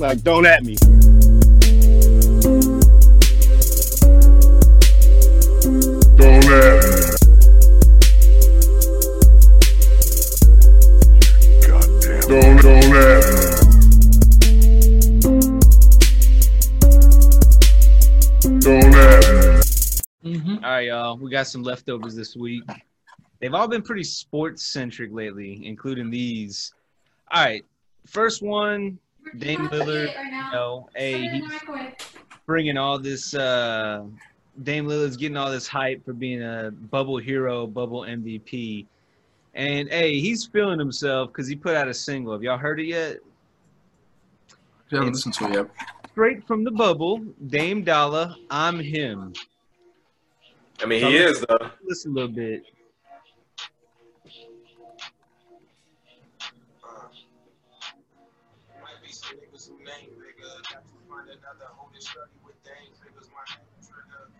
Like, don't at me. Don't at me. Goddamn. Don't, don't at me. Don't at me. Mm-hmm. All right, y'all. We got some leftovers this week. They've all been pretty sports centric lately, including these. All right, first one, Dame Lillard. You know, hey, he's bringing all this. Uh, Dame Lillard's getting all this hype for being a bubble hero, bubble MVP, and hey, he's feeling himself because he put out a single. Have y'all heard it yet? Yeah, haven't listened to it yet. Straight from the bubble, Dame Dollar, I'm him. I mean, he is though. Listen a little bit.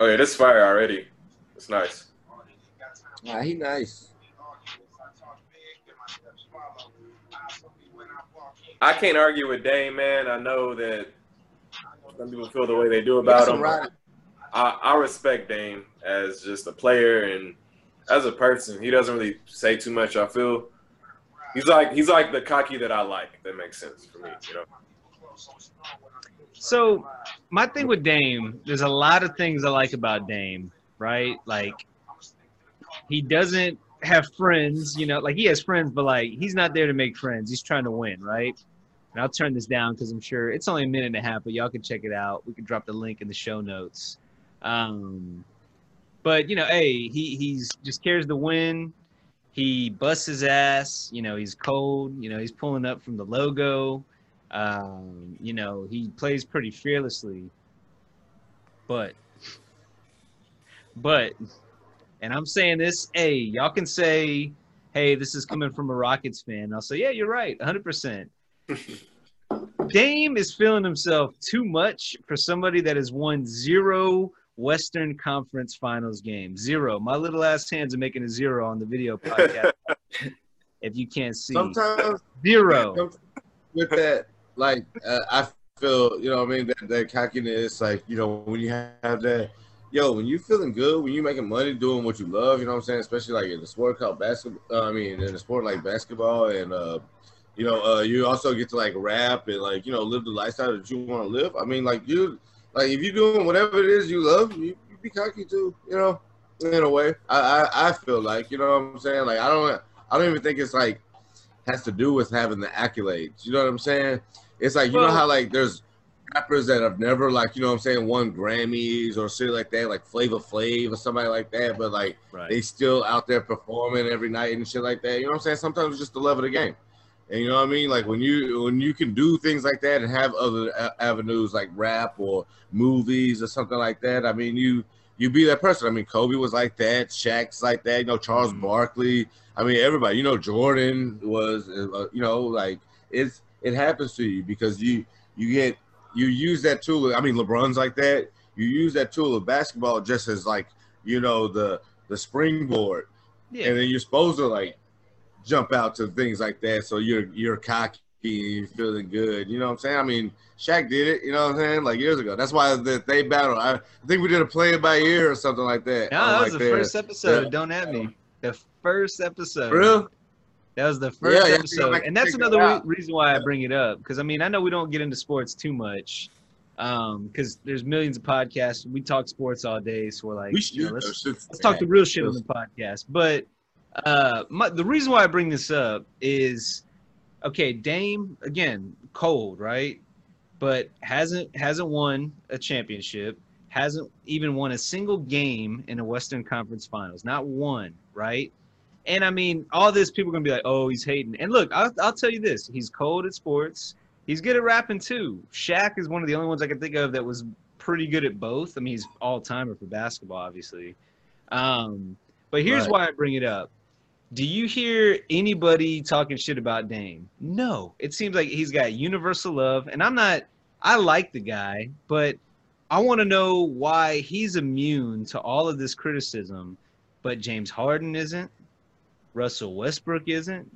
Oh yeah, this fire already. It's nice. Nah, he nice. I can't argue with Dame, man. I know that some people feel the way they do about him. Right. I, I respect Dame as just a player and as a person. He doesn't really say too much. I feel he's like he's like the cocky that I like. If that makes sense for me, you know. So my thing with Dame, there's a lot of things I like about Dame, right? Like he doesn't have friends, you know, like he has friends, but like he's not there to make friends. He's trying to win, right? And I'll turn this down because I'm sure it's only a minute and a half, but y'all can check it out. We can drop the link in the show notes. Um, but you know, hey, he he's just cares to win. He busts his ass. You know, he's cold. You know, he's pulling up from the logo. Um, you know, he plays pretty fearlessly. But, but, and I'm saying this, hey, y'all can say, hey, this is coming from a Rockets fan. I'll say, yeah, you're right, 100%. Dame is feeling himself too much for somebody that has won zero Western Conference Finals games. Zero. My little ass hands are making a zero on the video podcast. if you can't see, Sometimes zero. with that, like uh, I feel, you know, what I mean, that, that cockiness, like you know, when you have that, yo, when you feeling good, when you making money doing what you love, you know what I'm saying, especially like in the sport called basketball. Uh, I mean, in a sport like basketball, and uh, you know, uh, you also get to like rap and like you know live the lifestyle that you want to live. I mean, like you, like if you're doing whatever it is you love, you, you be cocky too, you know, in a way. I, I I feel like, you know what I'm saying, like I don't I don't even think it's like has to do with having the accolades. You know what I'm saying? It's like you know how like there's rappers that have never like you know what I'm saying won Grammys or shit like that, like Flavor Flav or somebody like that, but like Right. they still out there performing every night and shit like that. You know what I'm saying? Sometimes it's just the love of the game. And you know what I mean? Like when you when you can do things like that and have other a- avenues like rap or movies or something like that. I mean, you you be that person. I mean, Kobe was like that, Shaq's like that. You know, Charles Mhm. Barkley. I mean, everybody. You know, Jordan was. Uh, you know, like it's it happens to you because you you get you use that tool. I mean, LeBron's like that. You use that tool of basketball just as like you know the the springboard Yeah. and then you're supposed to like jump out to things like that. So you're you're cocky and you're feeling good. You know what I'm saying? I mean, Shaq did it. You know what I'm saying? Like years ago. That's why the, they battled. I, think we did a play by ear or something like that. No, that like, was the their- first episode. yeah. Don't at me. The first episode. For real? That was the first Yeah, episode, yeah, and that's another re- reason why I bring it up. Because I mean, I know we don't get into sports too much, because there's millions of podcasts. We talk sports all day, so we're like, We you know, let's, let's, talk the real shit on the podcast. But uh, my, the reason why I bring this up is, okay, Dame again, cold, right? But hasn't hasn't won a championship. Hasn't even won a single game in a Western Conference Finals. Not one, right? And I mean, all this people are gonna be like, "Oh, he's hating." And look, I'll, I'll tell you this: he's cold at sports. He's good at rapping too. Shaq is one of the only ones I can think of that was pretty good at both. I mean, he's all timer for basketball, obviously. Um, but here's Right. why I bring it up. Do you hear anybody talking shit about Dame? No. It seems like he's got universal love, and I'm not. I like the guy, but I want to know why he's immune to all of this criticism, but James Harden isn't. Russell Westbrook isn't.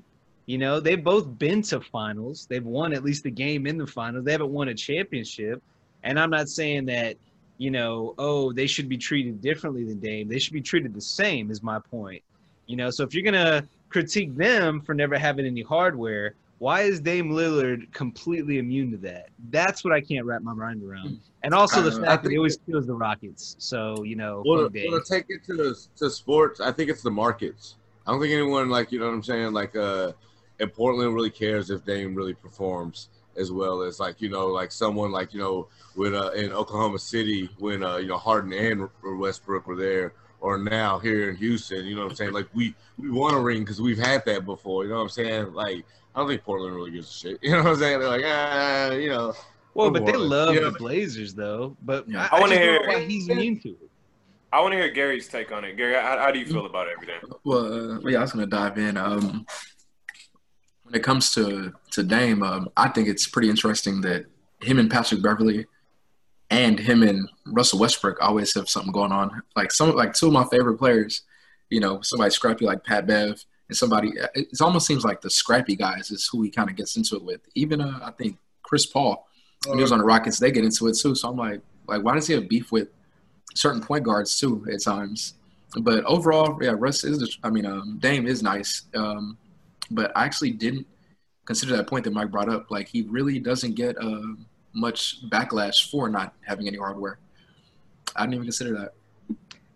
You know, they've both been to finals. They've won at least a game in the finals. They haven't won a championship. And I'm not saying that, you know, oh, they should be treated differently than Dame. They should be treated the same, is my point. You know, so if you're gonna critique them for never having any hardware, why is Dame Lillard completely immune to that? That's what I can't wrap my mind around. And also the fact that he always kills the Rockets. So, you know, Well, to, well, to take it to to sports, I think it's the markets. I don't think anyone like you know what I'm saying. Like, uh, in Portland really cares if Dame really performs as well as like you know like someone like you know when uh, in Oklahoma City when uh, you know Harden and Westbrook were there, or now here in Houston. You know what I'm saying? Like we we want a ring because we've had that before. You know what I'm saying? Like I don't think Portland really gives a shit. You know what I'm saying? They're like ah, you know. Well, but they love Yeah. the Blazers, though. But Yeah. I, I wanna hear- know why he's immune to it. I want to hear Gary's take on it. Gary, how, how do you feel about everything? Well, uh, well, yeah, I was gonna dive in. Um, when it comes to to Dame, um, I think it's pretty interesting that him and Patrick Beverley and him and Russell Westbrook always have something going on. Like some, like two of my favorite players, you know, somebody scrappy like Pat Bev and somebody. It almost seems like the scrappy guys is who he kind of gets into it with. Even uh, I think Chris Paul when he was on the Rockets, they get into it too. So I'm like, like why does he have beef with certain point guards too at times? But overall, yeah, Russ is. I mean, um, Dame is nice, um, but I actually didn't consider that point that Mike brought up. Like he really doesn't get uh, much backlash for not having any hardware. I didn't even consider that.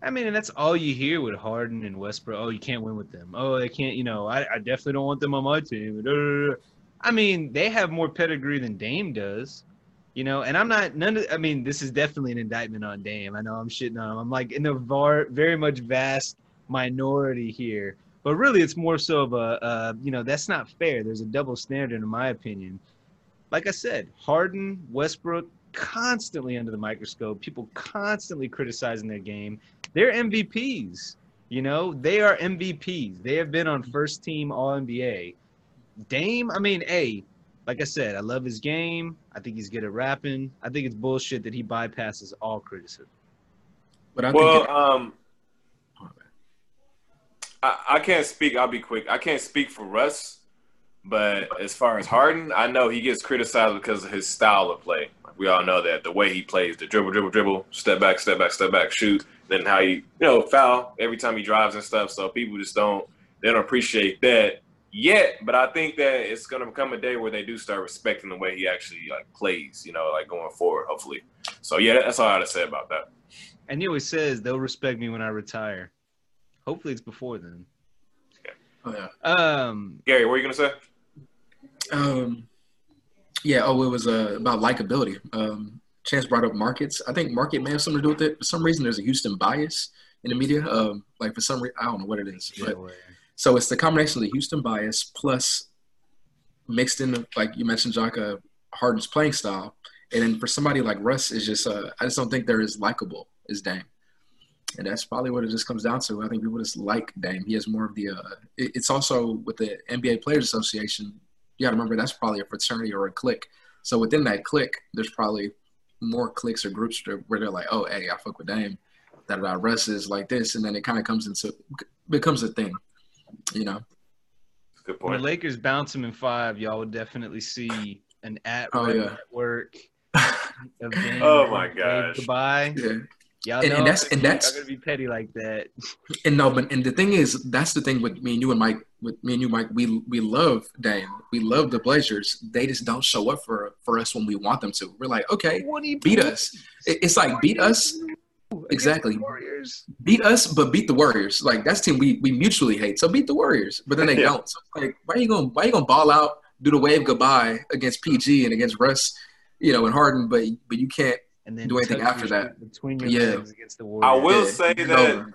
I mean, and that's all you hear with Harden and Westbrook. Oh, you can't win with them. Oh, they can't. You know, I, I definitely don't want them on my team. I mean, they have more pedigree than Dame does. You know, and I'm not none of. I mean, this is definitely an indictment on Dame. I know I'm shitting on him. I'm like in the var, very much vast minority here, but really, it's more so of a. Uh, you know, that's not fair. There's a double standard, in my opinion. Like I said, Harden, Westbrook, constantly under the microscope. People constantly criticizing their game. They're MVPs. You know, they are MVPs. They have been on first team All NBA. Dame, I mean, hey, like I said, I love his game. I think he's good at rapping. I think it's bullshit that he bypasses all criticism. But I Well, think um, I, I can't speak. I'll be quick. I can't speak for Russ, but as far as Harden, I know he gets criticized because of his style of play. We all know that the way he plays, the dribble, dribble, dribble, step back, step back, step back, shoot. Then how he, you know, foul every time he drives and stuff. So people just don't they don't appreciate that yet. But I think that it's gonna become a day where they do start respecting the way he actually like plays. You know, like going forward. Hopefully. So yeah, that's all I had to say about that. And he always says they'll respect me when I retire. Hopefully it's before then. oh, yeah. Um, Gary, what are you gonna say? Um, yeah. Oh, it was uh, about likability. Um, Chance brought up markets. I think market may have something to do with it. For some reason, there's a Houston bias in the media. Um, like for some reason, I don't know what it is, but so it's the combination of the Houston bias plus mixed in, like you mentioned, uh, Harden's playing style, and then for somebody like Russ, is just uh, I just don't think they're as likable as Dame. And that's probably what it just comes down to. I think people just like Dame. He has more of the. Uh, it- it's also with the NBA Players Association. You got to remember that's probably a fraternity or a clique. So within that clique, there's probably more cliques or groups where they're like, "Oh, hey, I fuck with Dame." That about Russ is like this, and then it kind of comes into becomes a thing, you know. Good when the. Lakers bounce him in five, y'all would definitely see an at Oh, yeah. network Oh, my wave gosh. Goodbye. Yeah. Y'all And- know and that's- and that's- gonna be petty like that. And no, but and the thing is, that's the thing with me and you and Mike. With me and you, Mike, we we love Dame. We love the Blazers. They just don't show up for for us when we want them to. We're like, okay, What you beat us. It- It's like beat us, exactly. Warriors. beat us, but beat the Warriors. Like that's team we we mutually hate. So beat the Warriors, but then they Yeah. don't. So like, why are you gonna why you gonna ball out, do the wave goodbye against PG and against Russ, you know, and Harden, but but you can't. And then Do anything after that. between your Yeah. legs against the Warriors. I will Yeah, say it's that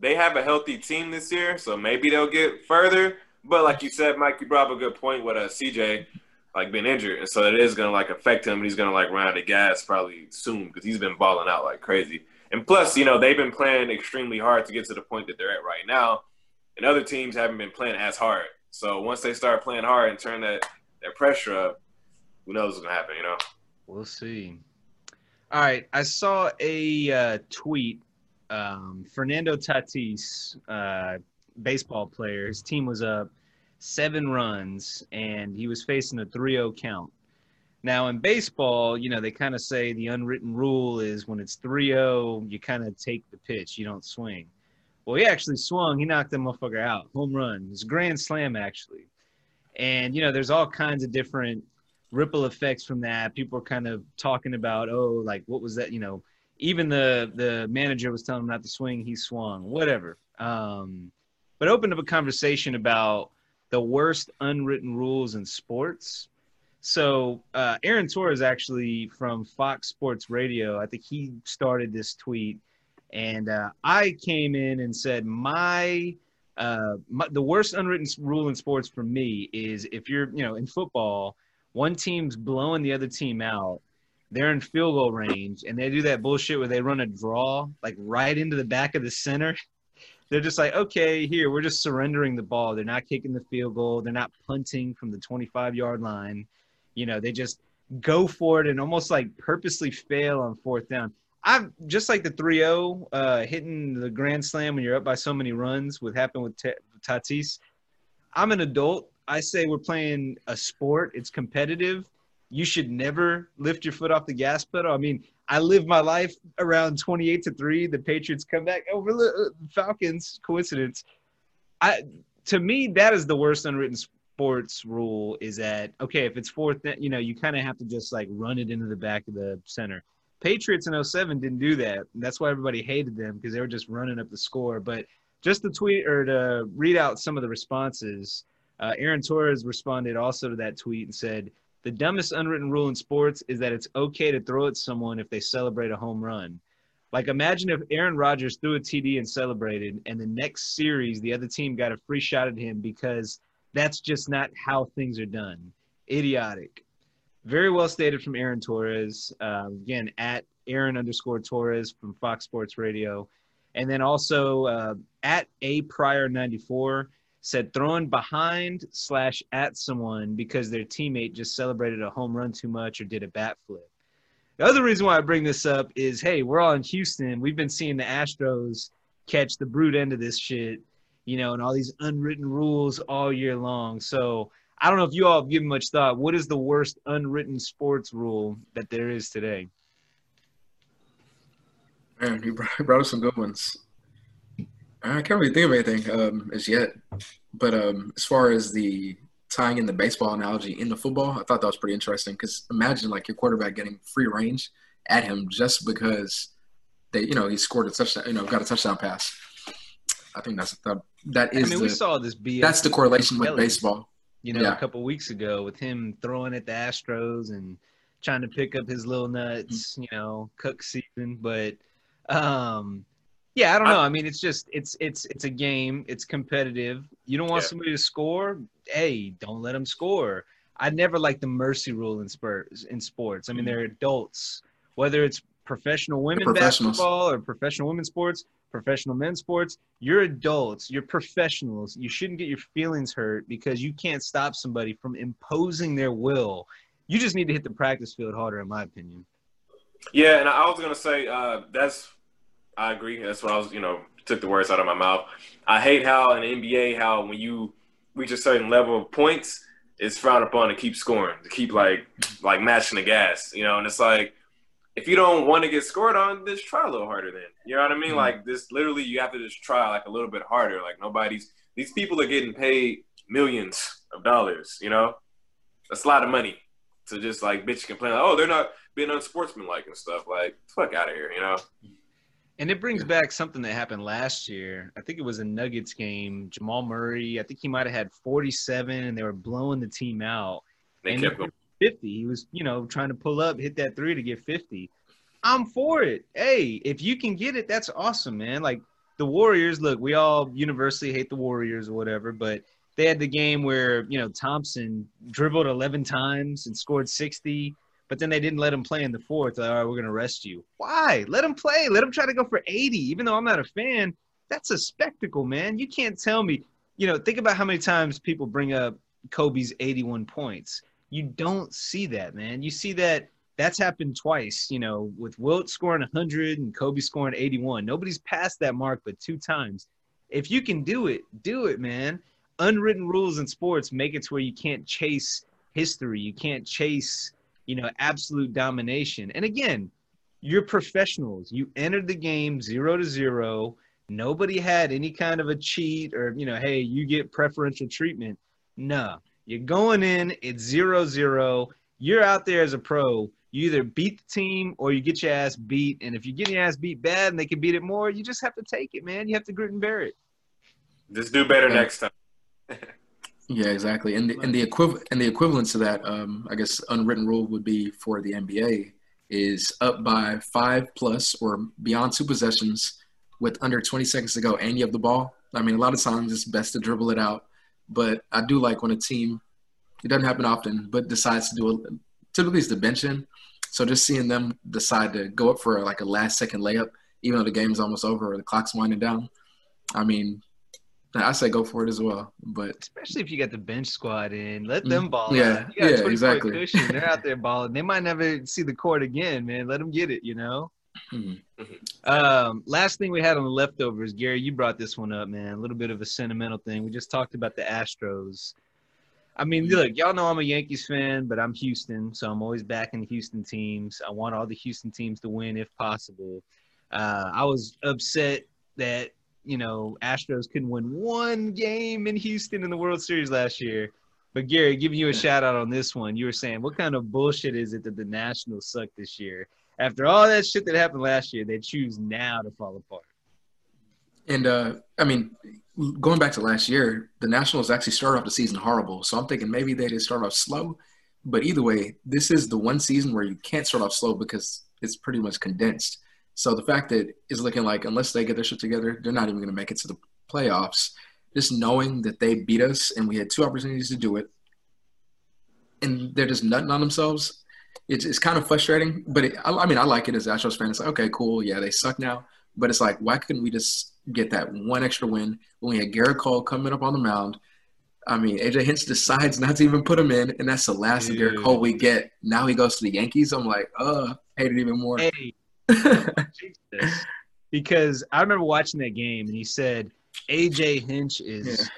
they have a healthy team this year, so maybe they'll get further. But like you said, Mike, you brought up a good point with uh, CJ like being injured, and so it is gonna like affect him, and he's gonna like run out of gas probably soon because he's been balling out like crazy. And plus, you know, they've been playing extremely hard to get to the point that they're at right now, and other teams haven't been playing as hard. So once they start playing hard and turn that that pressure up, who knows what's gonna happen? You know. We'll see. All right, I saw a uh, tweet. Um, Fernando Tatis, uh, baseball player, his team was up seven runs, and he was facing a 3-0 count. Now in baseball, you know, they kind of say the unwritten rule is when it's 3-0, you kind of take the pitch, you don't swing. Well, he actually swung. He knocked that motherfucker out. Home run. It was a grand slam, actually. And, you know, there's all kinds of different ripple effects from that. People are kind of talking about, oh, like, what was that? You know, even the, the manager was telling him not to swing. He swung, whatever. Um, but opened up a conversation about the worst unwritten rules in sports. So uh, Aaron Torres actually from Fox Sports Radio, I think he started this tweet, and uh, I came in and said my, uh, my the worst unwritten rule in sports for me is if you're you know in football, one team's blowing the other team out, they're in field goal range, and they do that bullshit where they run a draw like right into the back of the center. They're just like, okay, here we're just surrendering the ball. They're not kicking the field goal. They're not punting from the 25 yard line you know, they just go for it and almost like purposely fail on fourth down. I'm just like the 3-0 uh, hitting the grand slam when you're up by so many runs. What happened with T- Tatis? I'm an adult. I say we're playing a sport. It's competitive. You should never lift your foot off the gas pedal. I mean, I live my life around 28 to three. The Patriots come back over the uh, Falcons. Coincidence. I to me that is the worst unwritten sports rule is that okay if it's fourth you know you kind of have to just like run it into the back of the center. Patriots in 07 didn't do that. That's why everybody hated them because they were just running up the score. But just to tweet or to read out some of the responses uh, aaron torres responded also to that tweet and said the dumbest unwritten rule in sports is that it's okay to throw at someone if they celebrate a home run. Like imagine if Aaron Rodgers threw a TD and celebrated, and the next series the other team got a free shot at him because that's just not how things are done. Idiotic. Very well stated from Aaron Torres. Uh, again, at Aaron underscore Torres from Fox Sports Radio. And then also uh, at A Prior 94 said throwing behind slash at someone because their teammate just celebrated a home run too much or did a bat flip. The other reason why I bring this up is hey, we're all in Houston. We've been seeing the Astros catch the brute end of this shit you know, and all these unwritten rules all year long. So I don't know if you all have given much thought. What is the worst unwritten sports rule that there is today? Man, you brought up some good ones. I can't really think of anything um, as yet. But um, as far as the tying in the baseball analogy into football, I thought that was pretty interesting because imagine like your quarterback getting free range at him just because they, you know, he scored a touchdown, you know, got a touchdown pass. I think that's that. That is. I mean, the, we saw this BS. That's the correlation with baseball. You know, Yeah. a couple weeks ago with him throwing at the Astros and trying to pick up his little nuts. You know, cook season, but um, yeah, I don't know. I mean, it's just it's it's it's a game. It's competitive. You don't want Yeah. somebody to score. Hey, don't let them score. I never like the mercy rule in sports. In sports, I mean, they're adults. Whether it's professional women basketball or professional women's sports, professional men's sports, you're adults. You're professionals. You shouldn't get your feelings hurt because you can't stop somebody from imposing their will. You just need to hit the practice field harder, in my opinion. Yeah, and I was gonna say uh, that's I agree. That's what I was, you know, took the words out of my mouth. I hate how in the NBA, how when you reach a certain level of points, it's frowned upon to keep scoring, to keep like like matching the gas, you know. And it's like if you don't want to get scored on, just try a little harder. Then you know what I mean? Mhm. Like this, literally, you have to just try like a little bit harder. Like nobody's these people are getting paid millions of dollars. You know, that's a lot of money to just like bitch complain. Like, oh, they're not being unsportsmanlike and stuff. Like fuck out of here. You know. And it brings back something that happened last year. I think it was a Nuggets game. Jamal Murray, I think he might have had 47, and they were blowing the team out. They And kept going. 50. He was, you know, trying to pull up, hit that three to get 50. I'm for it. Hey, if you can get it, that's awesome, man. Like the Warriors, look, we all universally hate the Warriors or whatever, but they had the game where, you know, Thompson dribbled 11 times and scored 60, but then they didn't let him play in the fourth. Like, all right, we're going to rest you. Why? Let him play. Let him try to go for 80. Even though I'm not a fan, that's a spectacle, man. You can't tell me, you know, think about how many times people bring up Kobe's 81 points. You don't see that, man. You see that that's happened twice, you know, with Wilt scoring 100 and Kobe scoring 81. Nobody's passed that mark but two times. If you can do it, do it, man. unwritten rules in sports make it to where you can't chase history. You can't chase, you know, absolute domination. And again, you're professionals. You entered the game zero to zero. Nobody had any kind of a cheat or, you know, hey, you get preferential treatment. No, you're going in, it's zero zero. You're out there as a pro. You either beat the team or you get your ass beat. And if you get your ass beat bad and they can beat it more, you just have to take it, man. You have to grit and bear it. Just do better Yeah. next time. Yeah, exactly. And the and the equiv- and the equivalent to that, um, I guess, unwritten rule would be for the NBA is up by five plus or beyond two possessions with under 20 seconds to go, and you have the ball. I mean, a lot of times it's best to dribble it out, but I do like when a team. It doesn't happen often, but decides to do it. Typically, it's the bench in. So just seeing them decide to go up for like a last second layup, even though the game's almost over or the clock's winding down. I mean, I say go for it as well. But Especially if you got the bench squad in, let them ball. Mm, Yeah. You got yeah, exactly. Cushion. They're out there balling. They might never see the court again, man. Let them get it, you know. Mhm. Um, last thing we had on the leftovers, Gary, you brought this one up, man. A little bit of a sentimental thing. We just talked about the Astros. I mean, look, y'all know I'm a Yankees fan, but I'm Houston, so I'm always backing the Houston teams. I want all the Houston teams to win if possible. Uh, I was upset that you know Astros couldn't win one game in Houston in the World Series last year. But Gary, giving you a shout out on this one, you were saying, what kind of bullshit is it that the Nationals suck this year? After all that shit that happened last year, they choose now to fall apart. And uh, I mean, going back to last year, the Nationals actually started off the season horrible. So I'm thinking maybe they did start off slow. But either way, this is the one season where you can't start off slow because it's pretty much condensed. So the fact that it's looking like unless they get their shit together, they're not even going to make it to the playoffs. Just knowing that they beat us and we had two opportunities to do it, and they're just nutting on themselves. It's, it's kind of frustrating, but it, I, I mean, I like it as an Astros fan. It's like, okay, cool. Yeah, they suck now. But it's like, why couldn't we just get that one extra win when we had Gerrit Cole coming up on the mound? I mean, AJ Hinch decides not to even put him in, and that's the last of Gerrit. Cole we get. Now he goes to the Yankees. I'm like, uh, hate it even more. Hey, because I remember watching that game and he said AJ Hinch is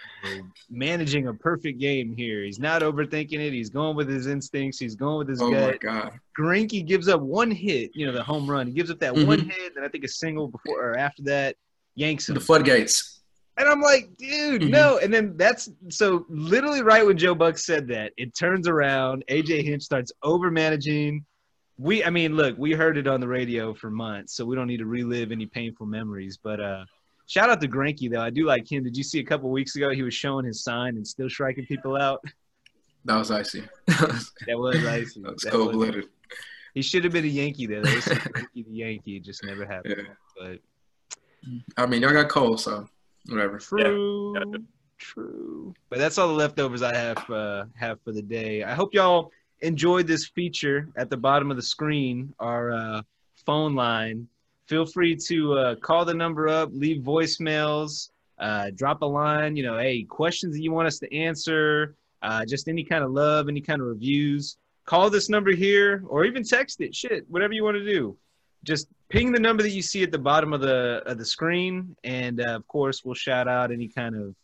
managing a perfect game here. He's not overthinking it. He's going with his instincts. He's going with his oh my god. Greinke gives up one hit, you know, the home run. He gives up that Mhm. one hit, and I think a single before or after that yanks him. The floodgates. And I'm like, dude, Mhm. no. And then that's so literally right when Joe Buck said that, it turns around. AJ Hinch starts over managing. We, I mean, look, we heard it on the radio for months, so we don't need to relive any painful memories. But uh, shout out to Greinke though. I do like him. Did you see a couple weeks ago he was showing his sign and still striking people out? That was icy. That was icy. That was cold blooded. he should have been a Yankee though. That was Greinke the Yankee. It just never happened. But I mean, y'all got cold, so whatever. True. Yeah. True. But that's all the leftovers I have uh, have for the day. I hope y'all enjoyed this feature at the bottom of the screen, our uh, phone line. Feel free to uh, call the number up, leave voicemails, uh, drop a line. You know, hey, questions that you want us to answer, uh, just any kind of love, any kind of reviews. Call this number here, or even text it. Shit, whatever you want to do just ping the number that you see at the bottom of the of the screen, and uh, of course we'll shout out any kind of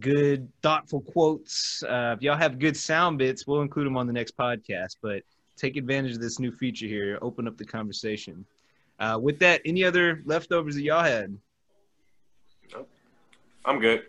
good, thoughtful quotes. Uh, if y'all have good sound bits, we'll include them on the next podcast. But take advantage of this new feature here. Open up the conversation. Uh, with that, any other leftovers that y'all had? I'm good.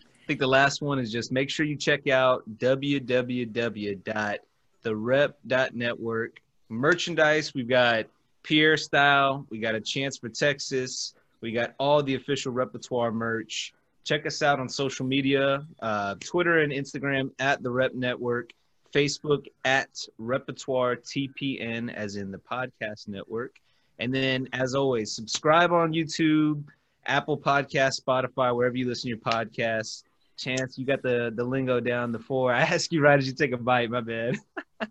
I think the last one is just make sure you check out www.therep.network. Merchandise, we've got Pierre style, we got a chance for Texas, we got all the official repertoire merch. Check us out on social media uh, Twitter and Instagram at the Rep Network, Facebook at Repertoire TPN, as in the podcast network. And then, as always, subscribe on YouTube, Apple Podcast, Spotify, wherever you listen to your podcasts. Chance, you got the the lingo down the four. I asked you right as you take a bite. My bad.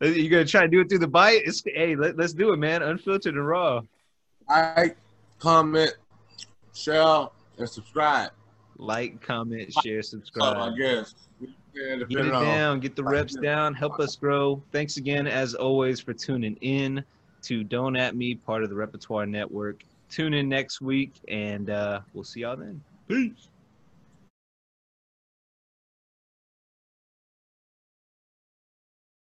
you gonna try to do it through the bite? It's, hey, let, let's do it, man. Unfiltered and raw. Like, comment, share, and subscribe. Like, comment, share, So I subscribe. guess. Yeah, Get it down. Get the reps down. Help us grow. Thanks again, as always, for tuning in to Don't At Me, part of the Repertoire Network. Tune in next week, and uh, we'll see y'all then. Peace.